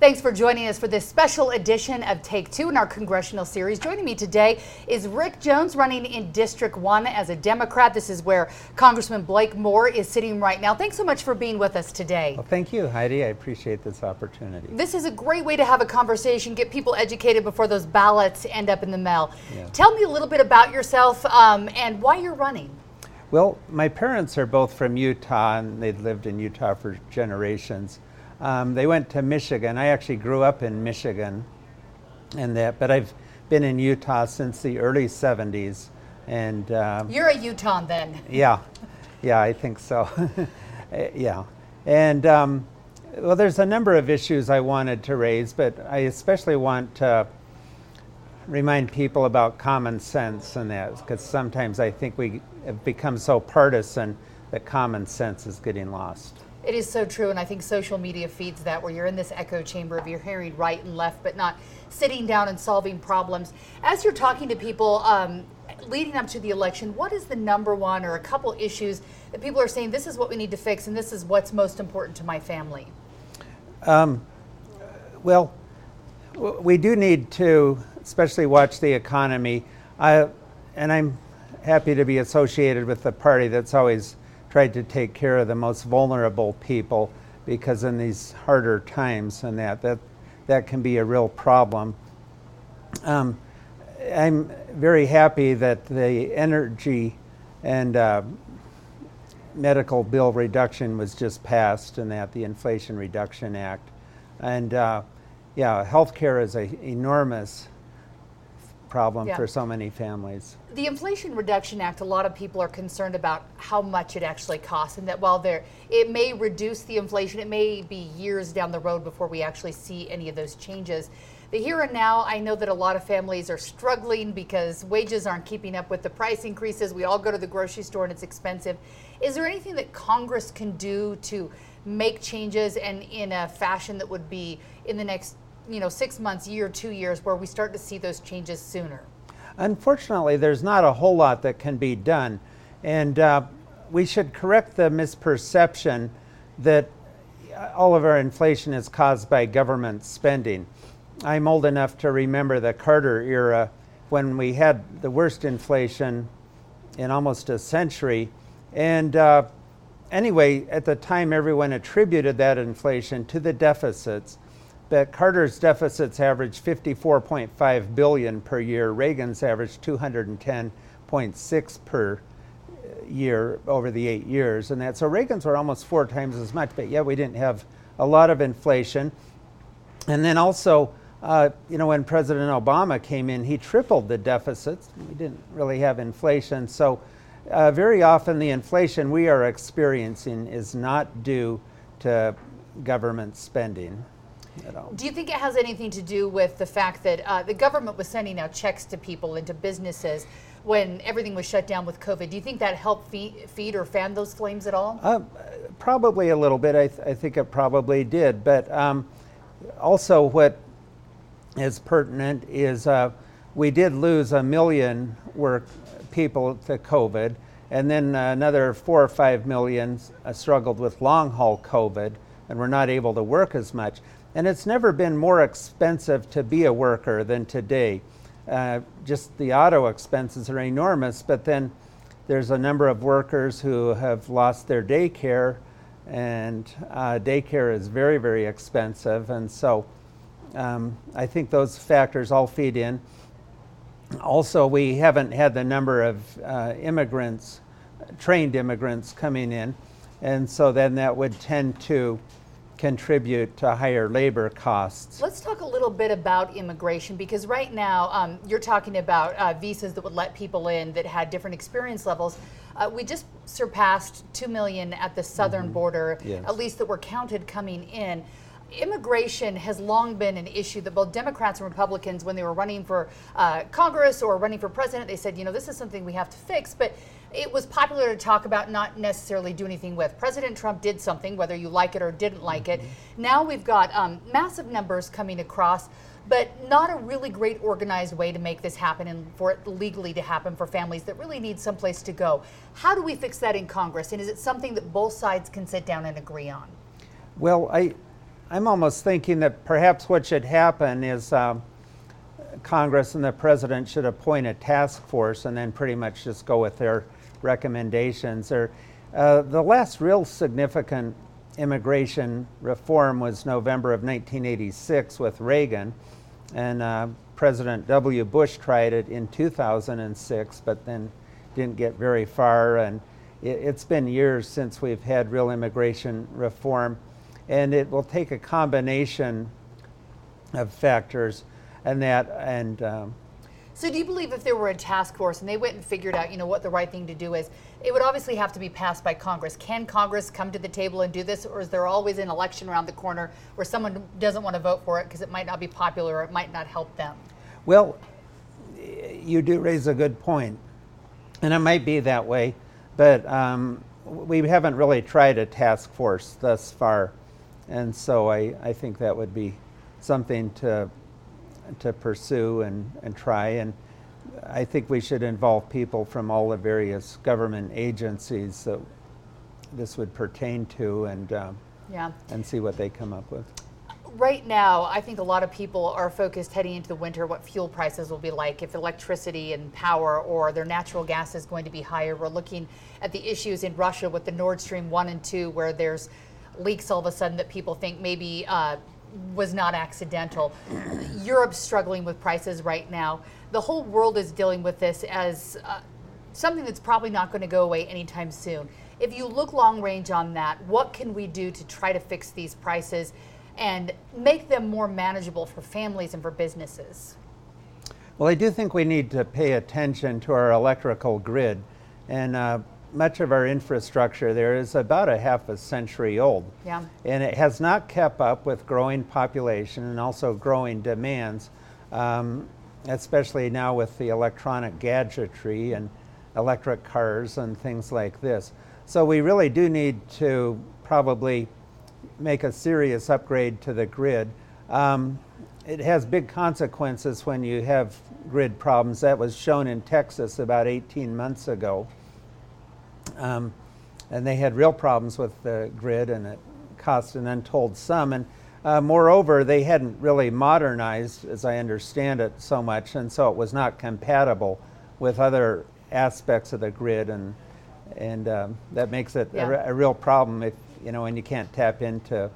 Thanks for joining us for this special edition of Take Two in our congressional series. Joining me today is Rick Jones, running in District 1 as a Democrat. This is where Congressman Blake Moore is sitting right now. Thanks so much for being with us today. Well, thank you, Heidi. I appreciate this opportunity. This is a great way to have a conversation, get people educated before those ballots end up in the mail. Yeah. Tell me a little bit about yourself um, and why you're running. Well, my parents are both from Utah, and they've lived in Utah for generations. Um, they went to Michigan. I actually grew up in Michigan, and that, but I've been in Utah since the early 70s. And uh, you're a Utah then. yeah, yeah, I think so. yeah, and um, well, there's a number of issues I wanted to raise, but I especially want to remind people about common sense and that, because sometimes I think we have become so partisan that common sense is getting lost. It is so true, and I think social media feeds that where you're in this echo chamber of you're hearing right and left, but not sitting down and solving problems. As you're talking to people um, leading up to the election, what is the number one or a couple issues that people are saying this is what we need to fix and this is what's most important to my family? Um, well, we do need to, especially watch the economy. I, and I'm happy to be associated with the party that's always tried to take care of the most vulnerable people because in these harder times and that that that can be a real problem. Um, I'm very happy that the energy and uh, medical bill reduction was just passed, and that the Inflation Reduction Act, and uh, yeah, healthcare is an enormous problem yeah. for so many families. The Inflation Reduction Act, a lot of people are concerned about how much it actually costs, and that while there it may reduce the inflation, it may be years down the road before we actually see any of those changes. The here and now, I know that a lot of families are struggling because wages aren't keeping up with the price increases. We all go to the grocery store and it's expensive. Is there anything that Congress can do to make changes and in a fashion that would be in the next you know, six months, year, two years, where we start to see those changes sooner? Unfortunately, there's not a whole lot that can be done. And uh, we should correct the misperception that all of our inflation is caused by government spending. I'm old enough to remember the Carter era when we had the worst inflation in almost a century. And uh, anyway, at the time, everyone attributed that inflation to the deficits but Carter's deficits averaged 54.5 billion per year. Reagan's averaged 210.6 per year over the eight years, and that so Reagan's were almost four times as much. But yet we didn't have a lot of inflation. And then also, uh, you know, when President Obama came in, he tripled the deficits. We didn't really have inflation, so. Uh, very often, the inflation we are experiencing is not due to government spending at all. Do you think it has anything to do with the fact that uh, the government was sending out checks to people and to businesses when everything was shut down with COVID? Do you think that helped feed, feed or fan those flames at all? Uh, probably a little bit. I, th- I, think it probably did. But um, also, what is pertinent is uh, we did lose a million work people to COVID, and then another four or five million uh, struggled with long haul COVID and were not able to work as much. And it's never been more expensive to be a worker than today. Uh, just the auto expenses are enormous, but then there's a number of workers who have lost their daycare, and uh, daycare is very, very expensive. And so um, I think those factors all feed in. Also, we haven't had the number of uh, immigrants, trained immigrants coming in, and so then that would tend to contribute to higher labor costs. Let's talk a little bit about immigration because right now um, you're talking about uh, visas that would let people in that had different experience levels. Uh, we just surpassed 2 million at the southern mm-hmm. border, yes. at least that were counted coming in. Immigration has long been an issue that both Democrats and Republicans, when they were running for uh, Congress or running for president, they said, you know, this is something we have to fix. But it was popular to talk about, not necessarily do anything with. President Trump did something, whether you like it or didn't like it. Mm-hmm. Now we've got um, massive numbers coming across, but not a really great organized way to make this happen and for it legally to happen for families that really need someplace to go. How do we fix that in Congress? And is it something that both sides can sit down and agree on? Well, I, I'm almost thinking that perhaps what should happen is. Um, Congress and the president should appoint a task force and then pretty much just go with their recommendations. Or, uh, the last real significant immigration reform was November of 1986 with Reagan, and uh, President W. Bush tried it in 2006, but then didn't get very far. And it, has been years since we've had real immigration reform, and it will take a combination of factors, and that and um, so do you believe if there were a task force and they went and figured out, you know, what the right thing to do is, it would obviously have to be passed by Congress. Can Congress come to the table and do this, or is there always an election around the corner where someone doesn't want to vote for it because it might not be popular or it might not help them? Well, you do raise a good point, and it might be that way, but um, we haven't really tried a task force thus far, and so I, I think that would be something to to pursue and, and try. And I think we should involve people from all the various government agencies that this would pertain to and, um, yeah. and see what they come up with. Right now, I think a lot of people are focused heading into the winter what fuel prices will be like, if electricity and power or their natural gas is going to be higher. We're looking at the issues in Russia with the Nord Stream 1 and 2, where there's leaks all of a sudden that people think maybe uh, was not accidental. Europe's struggling with prices right now. The whole world is dealing with this as uh, something that's probably not going to go away anytime soon. If you look long range on that, what can we do to try to fix these prices and make them more manageable for families and for businesses? Well, I do think we need to pay attention to our electrical grid. And uh, much of our infrastructure there is about a half a century old. Yeah. And it has not kept up with growing population and also growing demands, um, especially now with the electronic gadgetry and electric cars and things like this. So we really do need to probably make a serious upgrade to the grid. Um, it has big consequences when you have grid problems. That was shown in Texas about 18 months ago. Um, and they had real problems with the grid, and it cost an untold sum. And uh, moreover, they hadn't really modernized, as I understand it, so much, and so it was not compatible with other aspects of the grid, and and um, that makes it yeah. a, a, real problem if you know when you can't tap into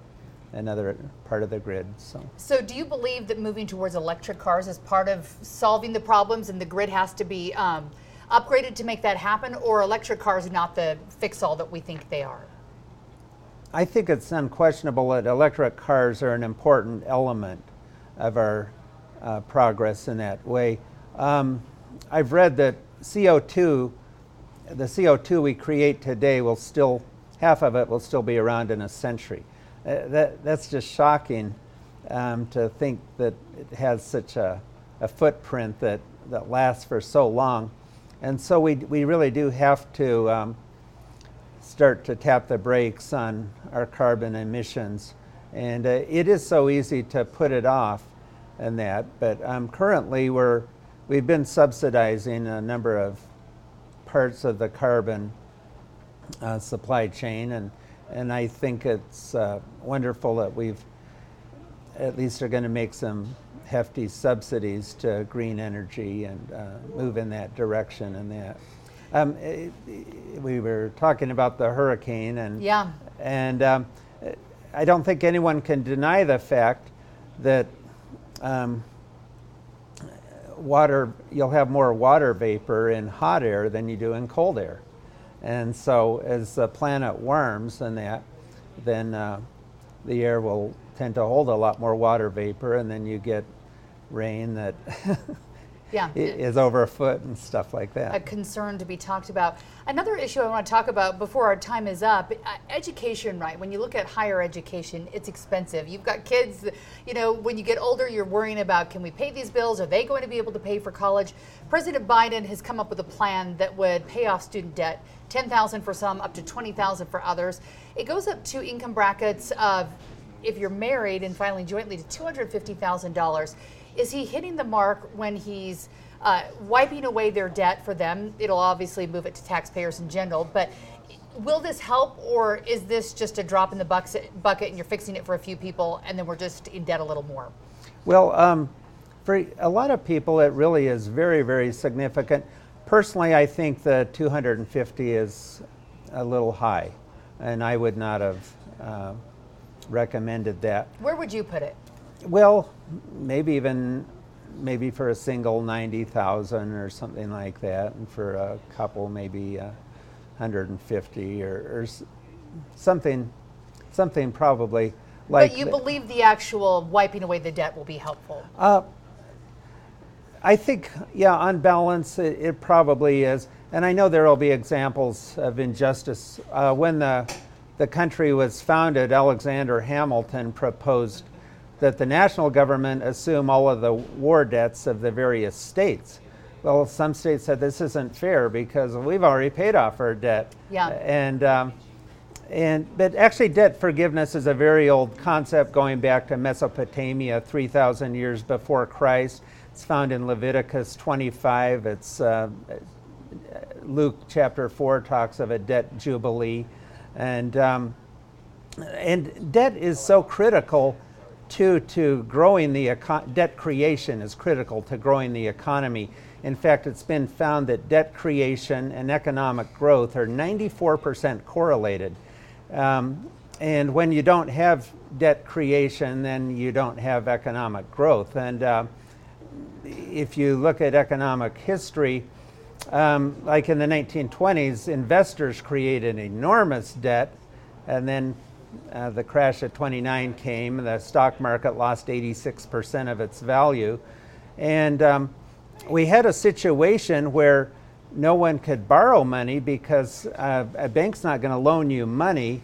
another part of the grid. So. So, do you believe that moving towards electric cars is part of solving the problems, and the grid has to be um, upgraded to make that happen, or electric cars not the fix all that we think they are? I think it's unquestionable that electric cars are an important element of our uh, progress in that way. Um, I've read that CO2, the CO2 we create today, will still, half of it will still be around in a century. Uh, that, that's just shocking um, to think that it has such a, a footprint that, that lasts for so long. And so we, we really do have to um, start to tap the brakes on our carbon emissions. And uh, it is so easy to put it off and that. But um, currently, we're, we've been subsidizing a number of parts of the carbon uh, supply chain. And, and I think it's uh, wonderful that we've at least are going to make some hefty subsidies to green energy and uh, move in that direction and that. Um, it, we were talking about the hurricane and yeah. and um, I don't think anyone can deny the fact that um, water you'll have more water vapor in hot air than you do in cold air, and so as the planet warms and that, then uh, the air will tend to hold a lot more water vapor, and then you get rain that yeah. is over a foot and stuff like that. A concern to be talked about. Another issue I want to talk about before our time is up uh, education, right? When you look at higher education, it's expensive. You've got kids, you know, when you get older, you're worrying about can we pay these bills? Are they going to be able to pay for college? President Biden has come up with a plan that would pay off student debt 10,000 for some, up to 20,000 for others. It goes up to income brackets of if you're married and filing jointly to $250,000. Is he hitting the mark when he's uh, wiping away their debt for them? It'll obviously move it to taxpayers in general, but will this help or is this just a drop in the bucket and you're fixing it for a few people and then we're just in debt a little more? Well, um, for a lot of people, it really is very, very significant. Personally, I think the 250 is a little high, and I would not have uh, recommended that. Where would you put it? Well, maybe even maybe for a single 90,000 or something like that, and for a couple maybe uh, 150 or, or something, something probably like. But you believe the actual wiping away the debt will be helpful? Uh, I think, yeah, on balance, it, it, probably is. And I know there will be examples of injustice. Uh, when the, the country was founded, Alexander Hamilton proposed that the national government assume all of the war debts of the various states. Well, some states said this isn't fair because we've already paid off our debt. Yeah. And, um, and but actually, debt forgiveness is a very old concept going back to Mesopotamia, 3,000 years before Christ. It's found in Leviticus 25. It's uh, Luke chapter 4 talks of a debt jubilee, and um, and debt is so critical to to growing the econ- debt creation is critical to growing the economy. In fact, it's been found that debt creation and economic growth are 94% correlated. Um, and when you don't have debt creation, then you don't have economic growth. And uh, if you look at economic history, um, like in the 1920s, investors created enormous debt, and then uh, the crash at 29 came, the stock market lost 86% of its value. And um, we had a situation where no one could borrow money because uh, a bank's not going to loan you money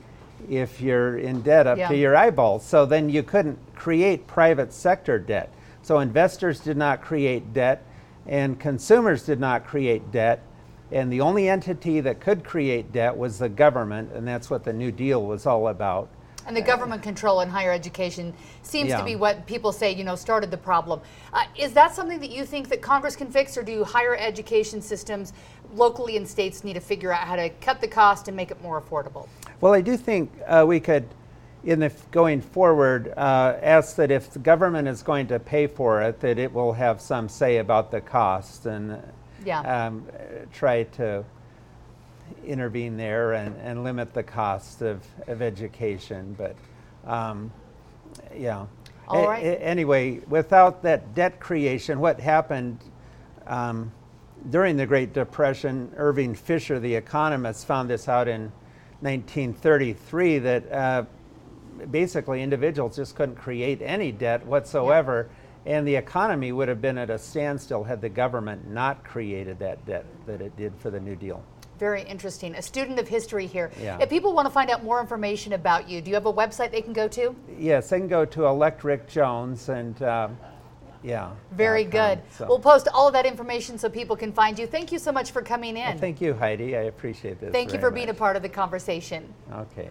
if you're in debt up yeah. to your eyeballs. So then you couldn't create private sector debt. So investors did not create debt, and consumers did not create debt. And the only entity that could create debt was the government, and that's what the New Deal was all about. And the government control in higher education seems yeah. to be what people say, you know, started the problem. Uh, is that something that you think that Congress can fix, or do higher education systems locally in states need to figure out how to cut the cost and make it more affordable? Well, I do think uh, we could in the going forward, uh, ask that if the government is going to pay for it, that it will have some say about the cost and yeah. um, try to intervene there and, and limit the cost of, of education. But um, yeah. All right. A- anyway, without that debt creation, what happened um, during the Great Depression, Irving Fisher, the economist, found this out in 1933 that uh, basically individuals just couldn't create any debt whatsoever. Yeah. And the economy would have been at a standstill had the government not created that debt that it did for the New Deal. Very interesting. A student of history here. Yeah. If people want to find out more information about you, do you have a website they can go to? Yes, they can go to Electric Jones and. Uh, yeah. Very good. So. We'll post all of that information so people can find you. Thank you so much for coming in. Well, thank you, Heidi. I appreciate this. Thank you for much. being a part of the conversation. Okay.